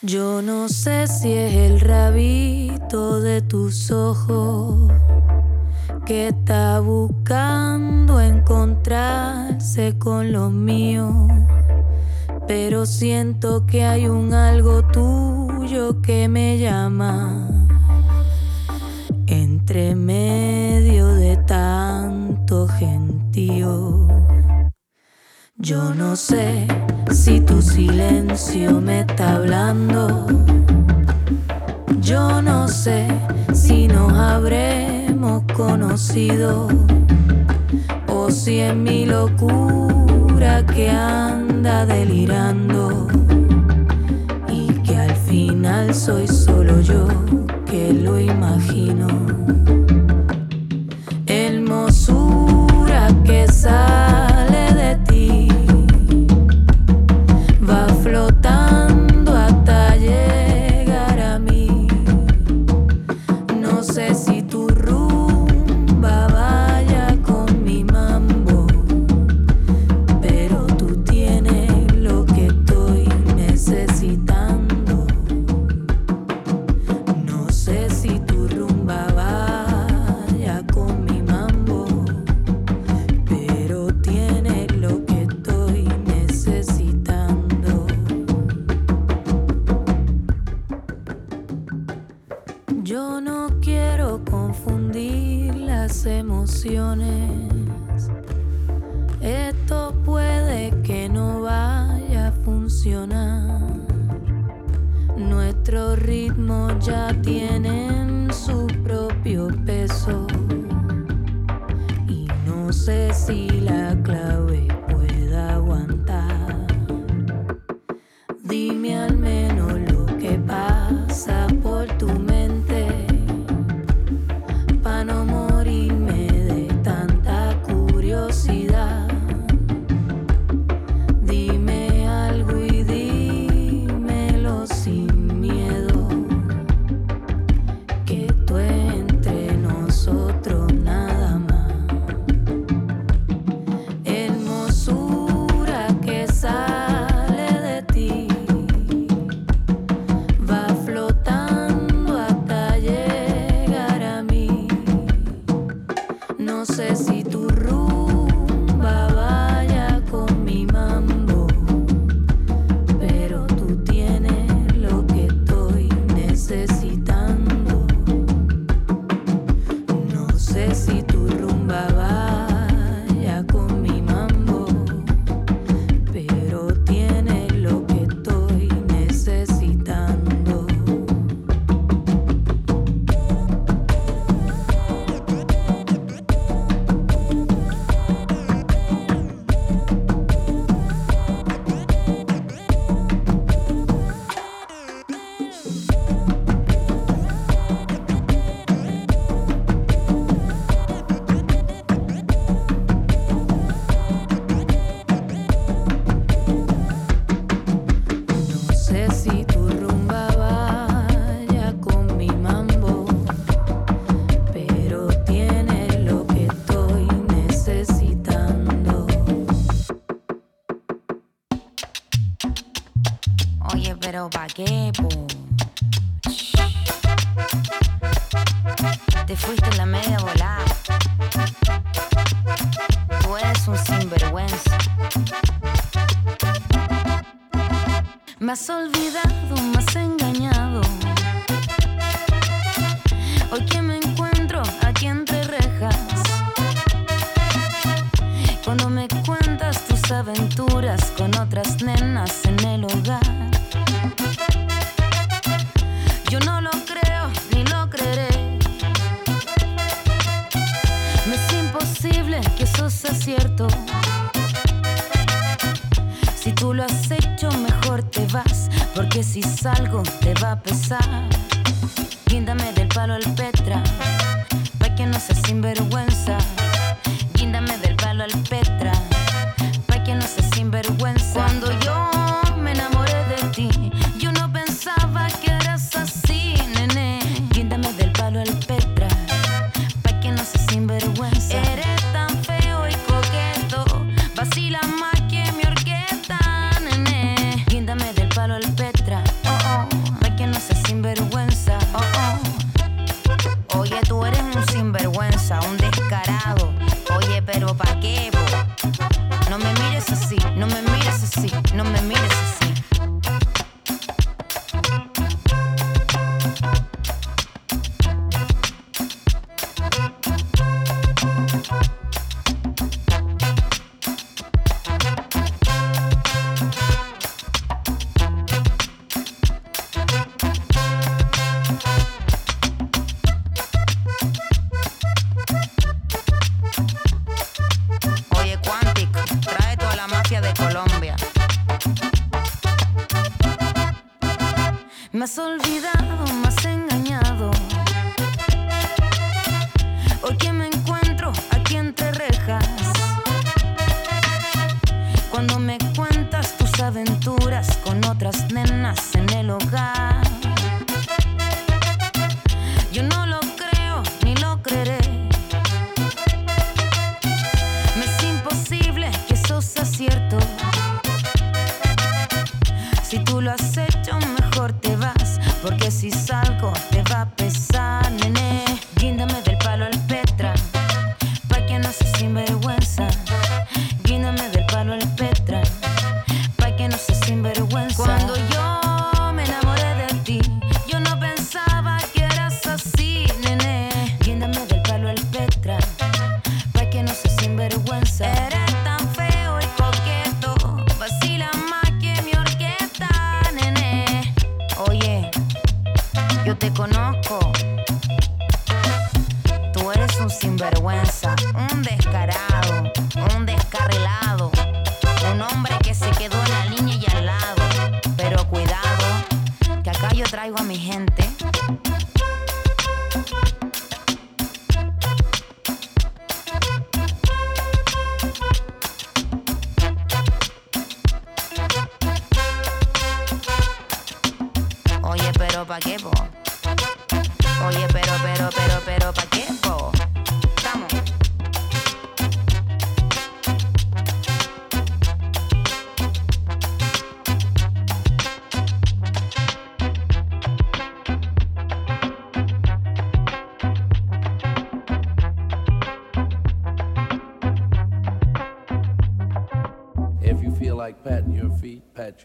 Yo no sé si es el rabito de tus ojos que está buscando encontrarse con los míos, pero siento que hay un algo tuyo que me llama. Entre medio de tanto gentío yo no sé si tu silencio me está hablando. Yo no sé si nos habremos conocido o si es mi locura que anda delirando y que al final soy solo yo que lo imagino. Hermosura que sale.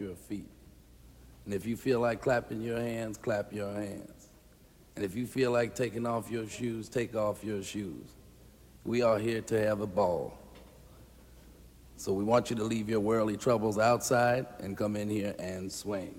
your feet. And if you feel like clapping your hands, clap your hands. And if you feel like taking off your shoes, take off your shoes. We are here to have a ball. So we want you to leave your worldly troubles outside and come in here and swing.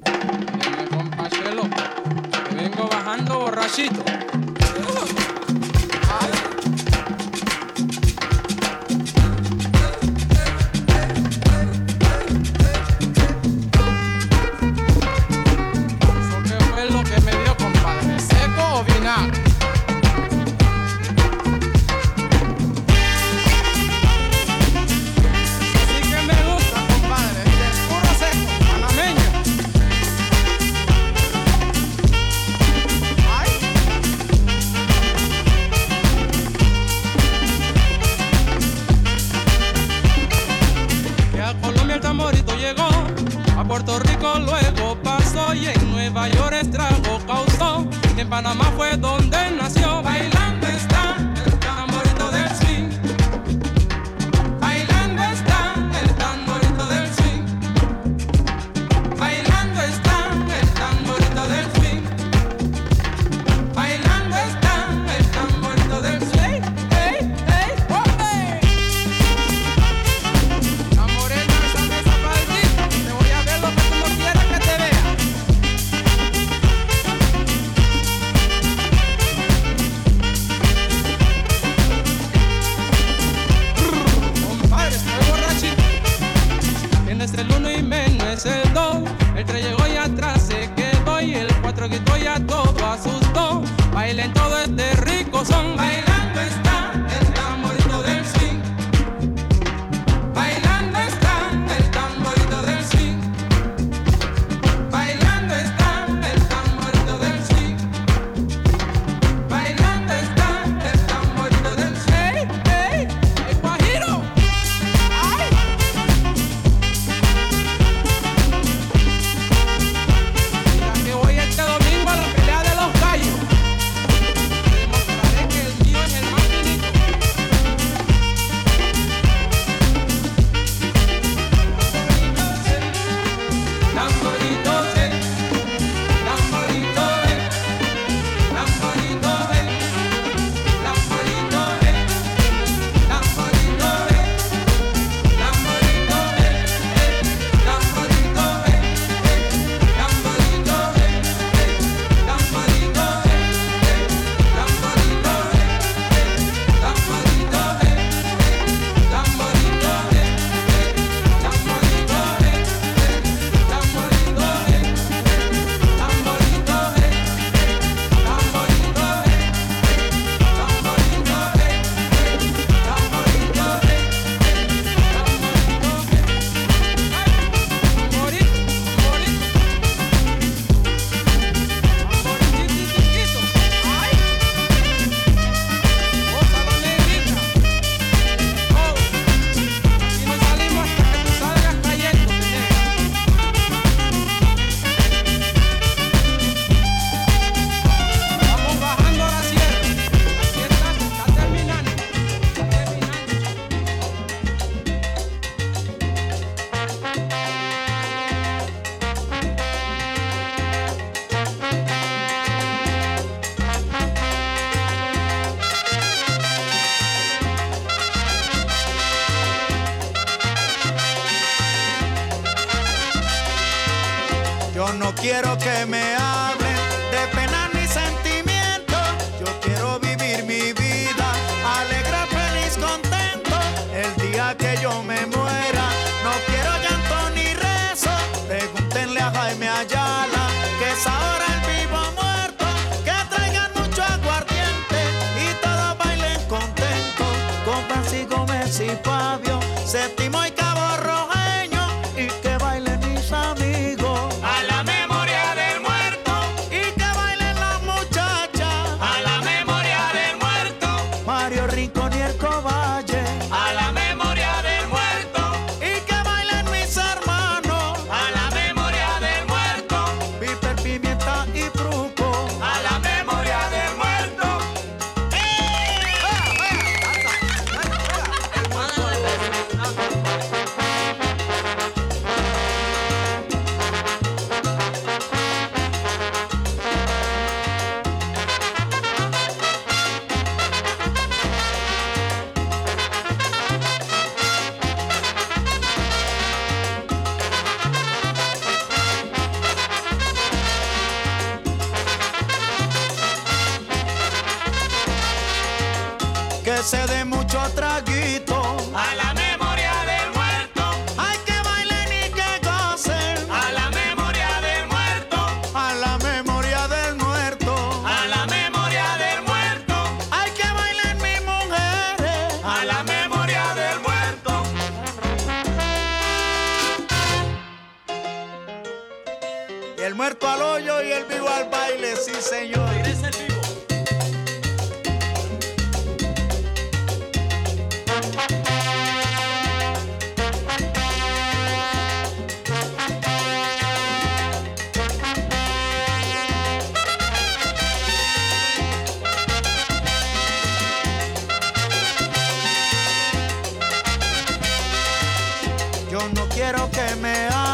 quiero que me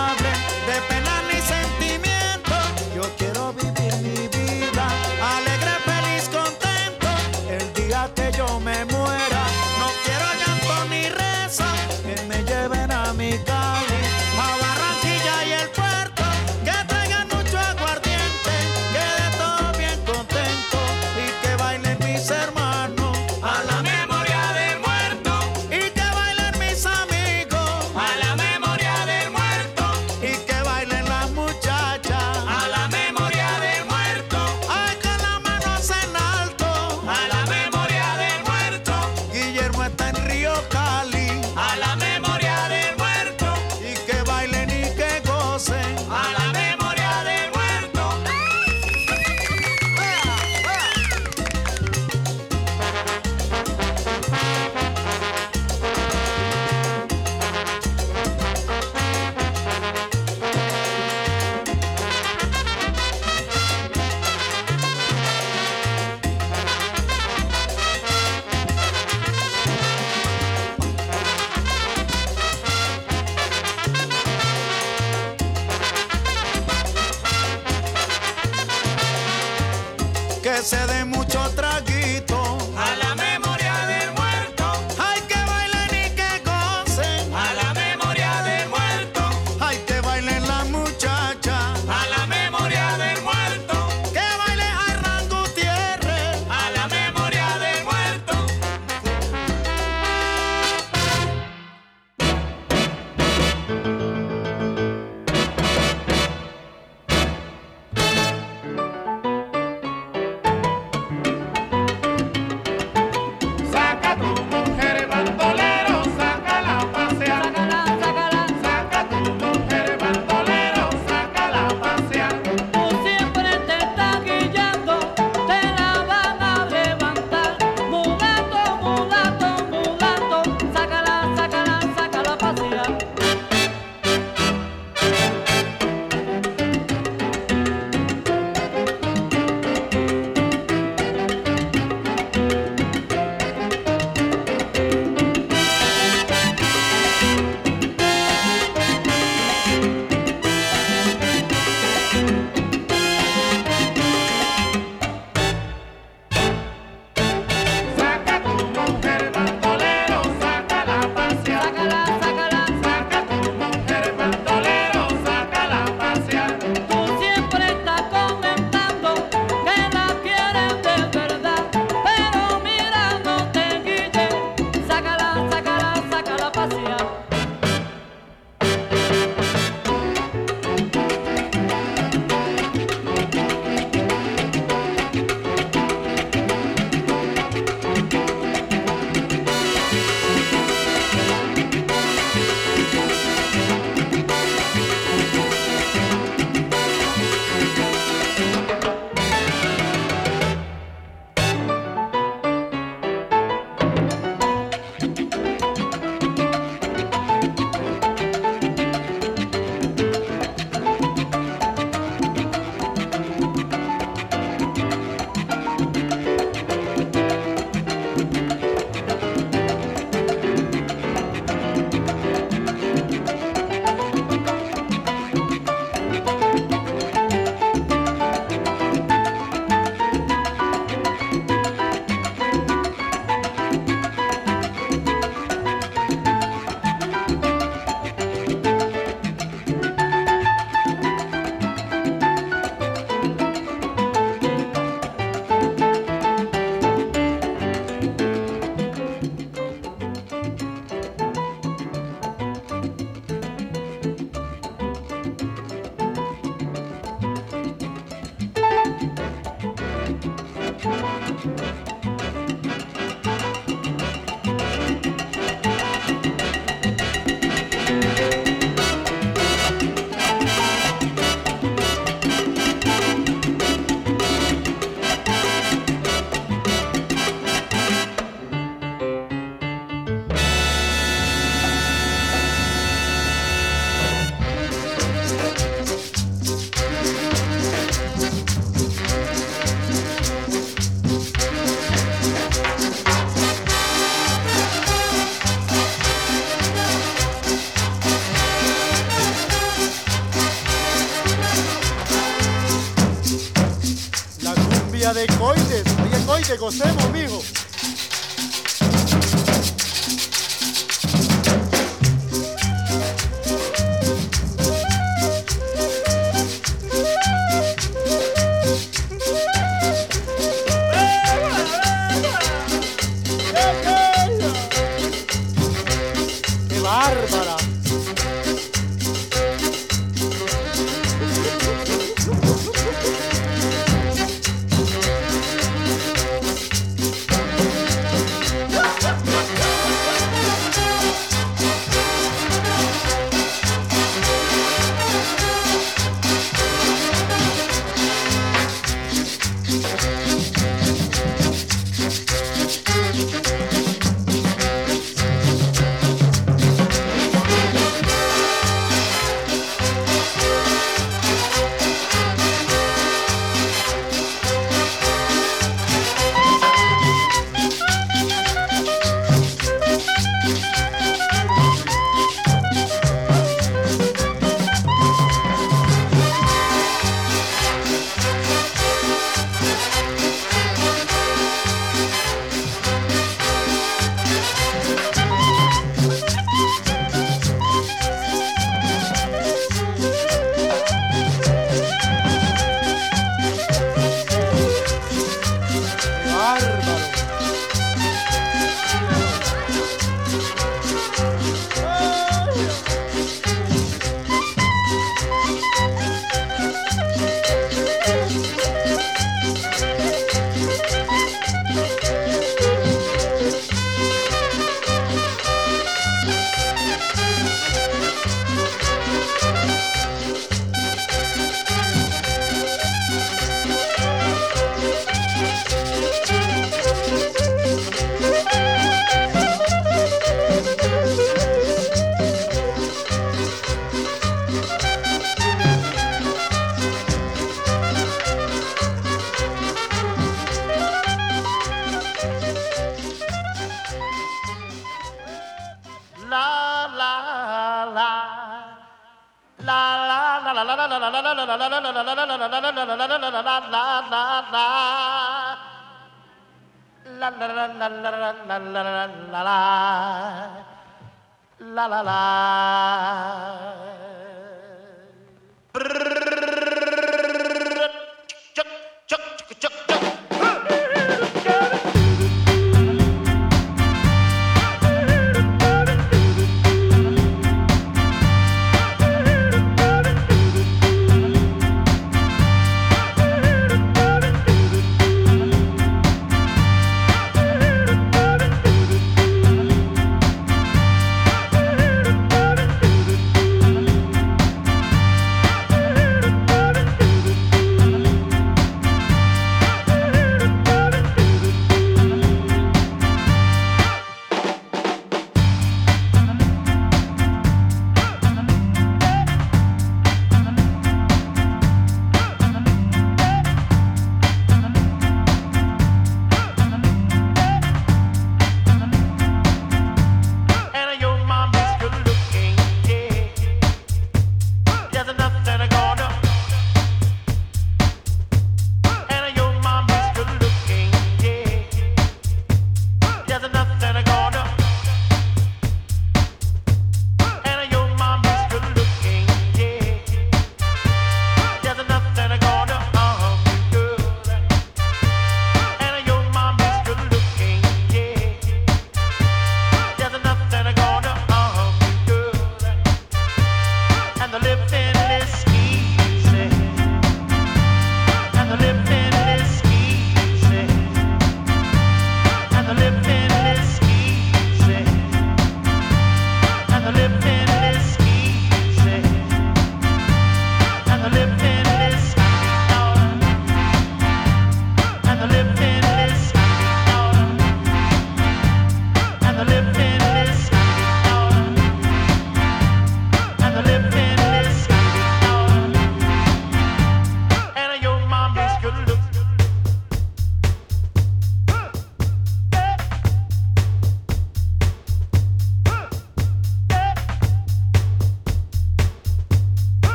de coides. Oye, coide, gocemos, mijo.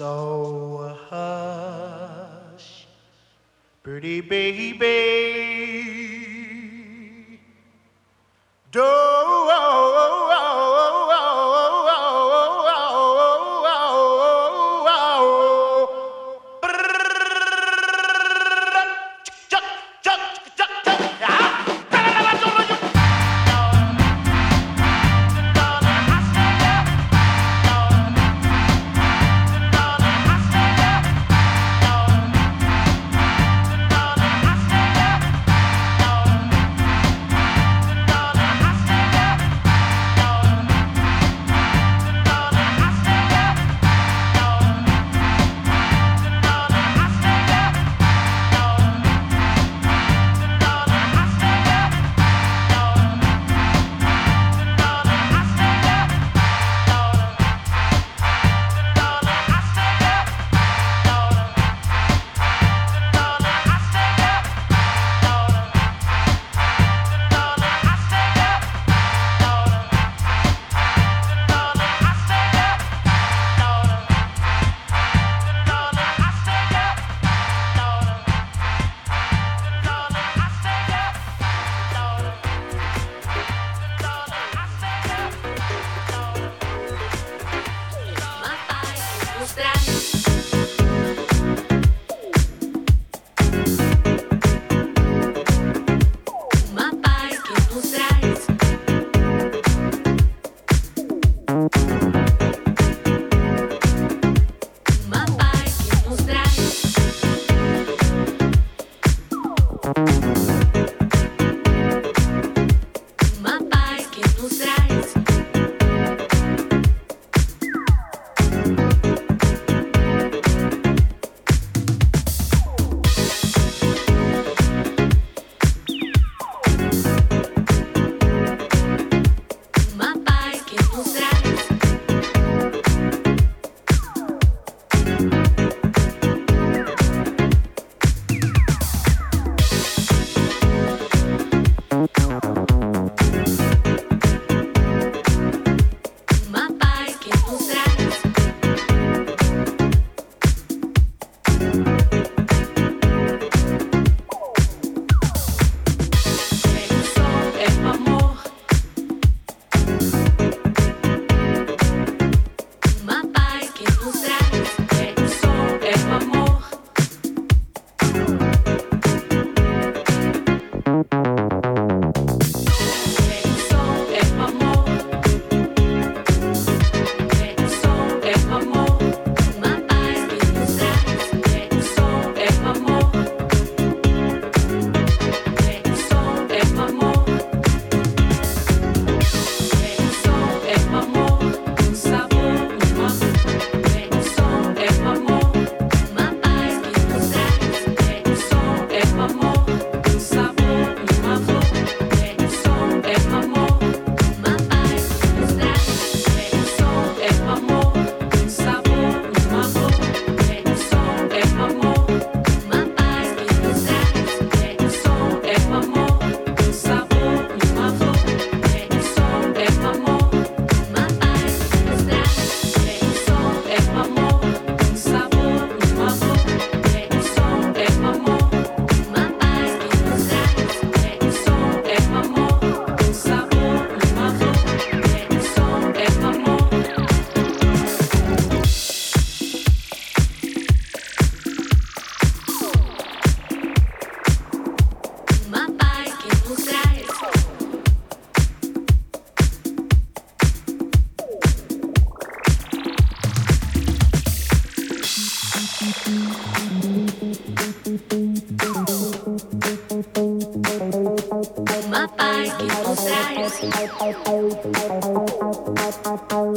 So hush, pretty baby. Don't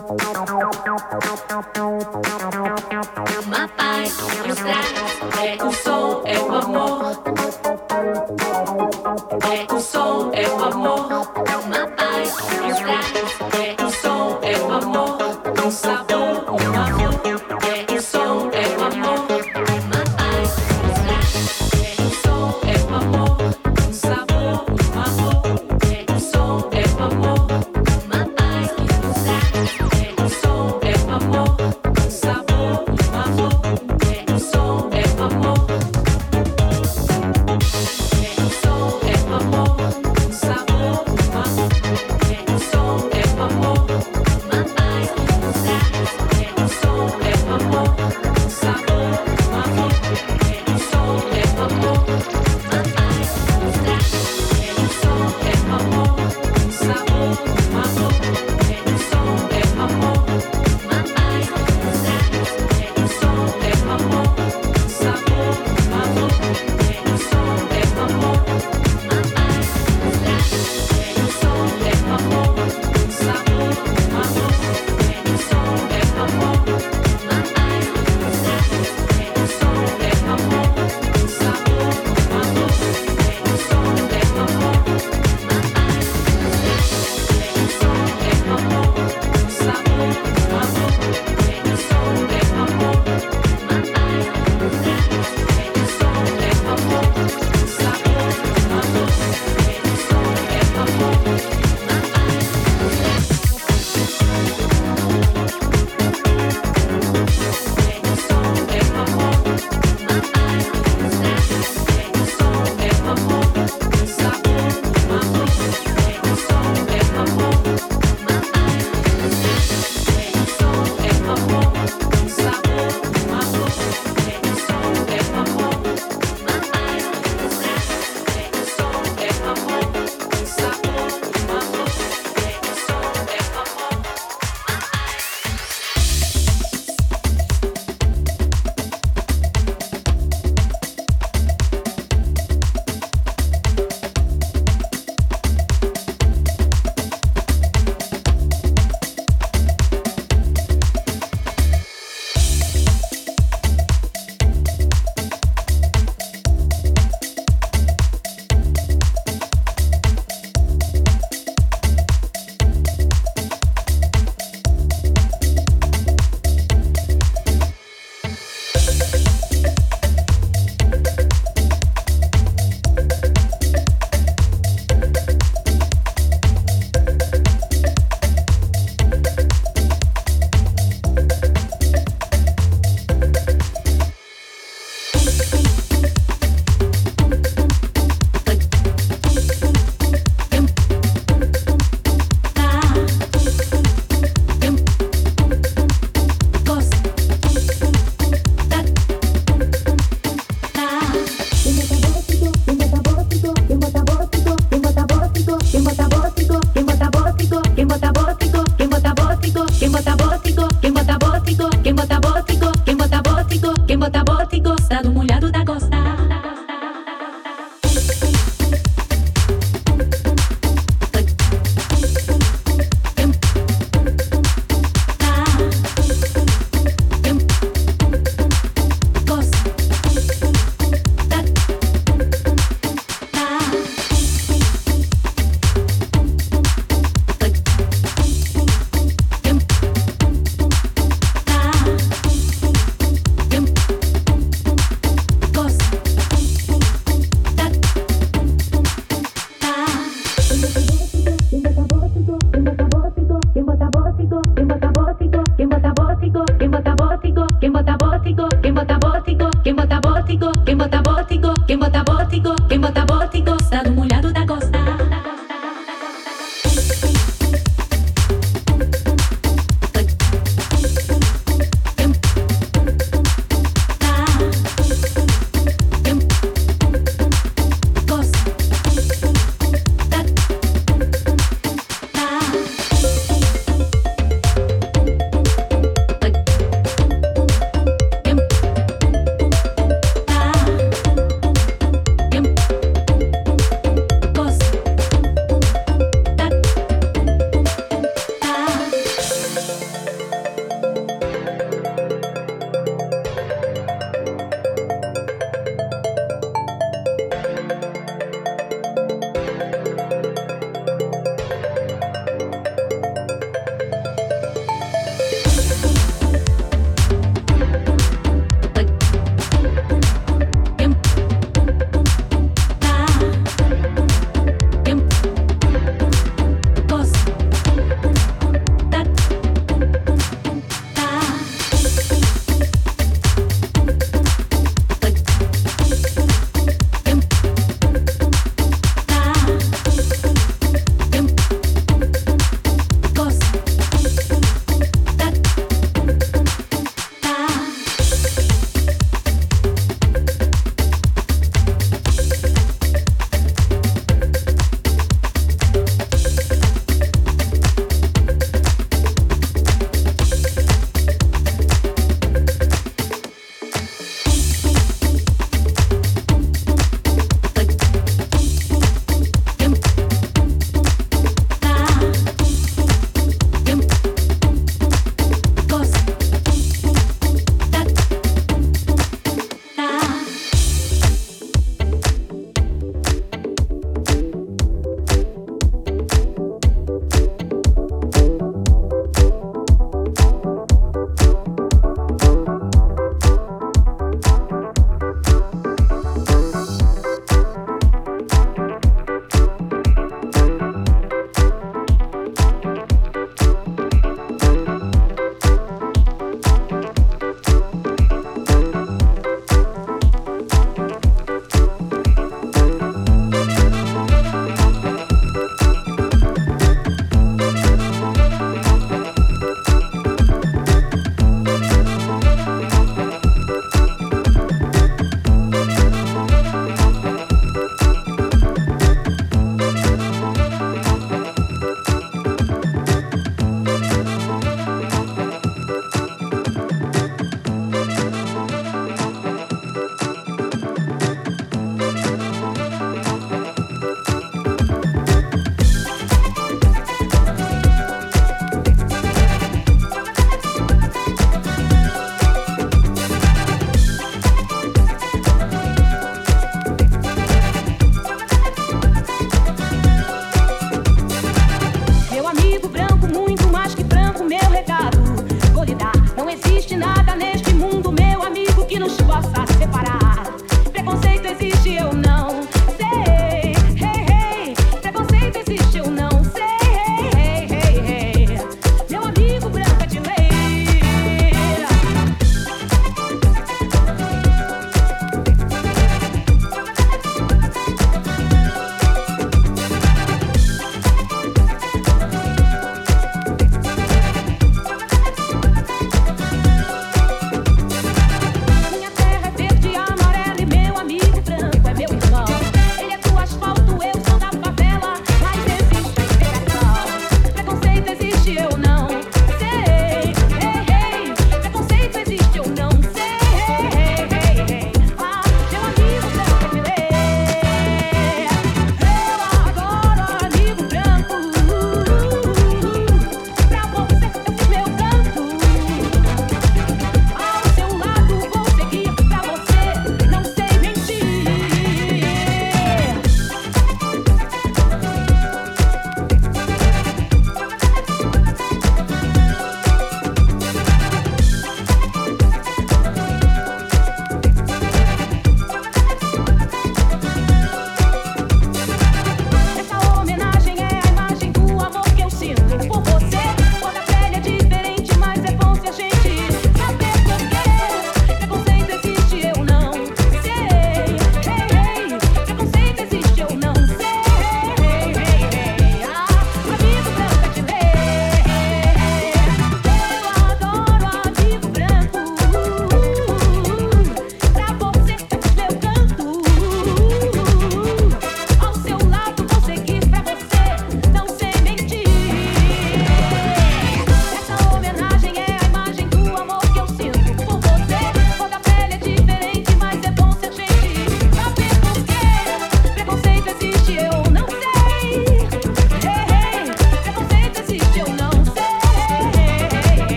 the phone.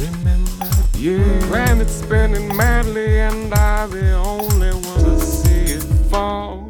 Remember? And it's spinning madly, and I'm the only one to see it fall.